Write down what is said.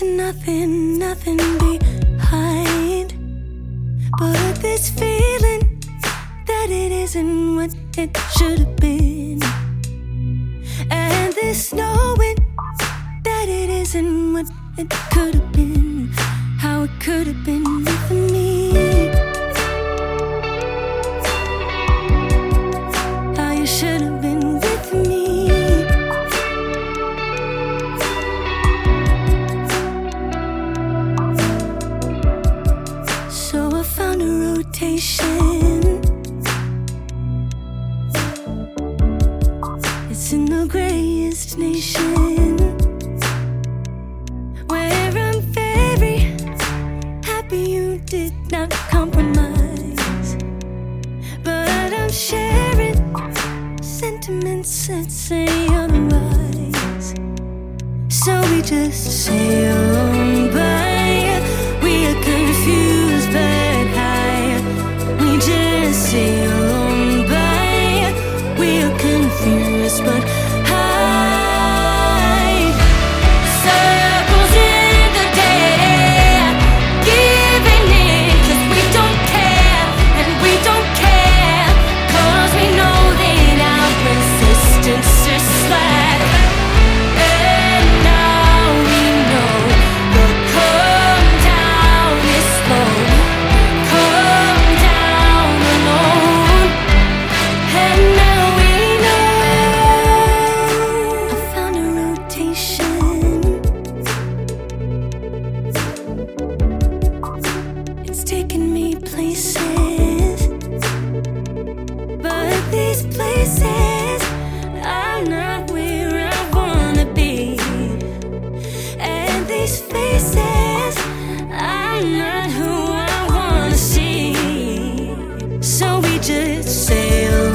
leaving behind. But this feeling that it isn't what it should have been. And this knowing that it isn't what it could have been. How it could have been with me. Sentiments that say otherwise. So we just sail on are confused but taken me places, but these places are not where I wanna be. And these faces are not who I wanna see. So we just sail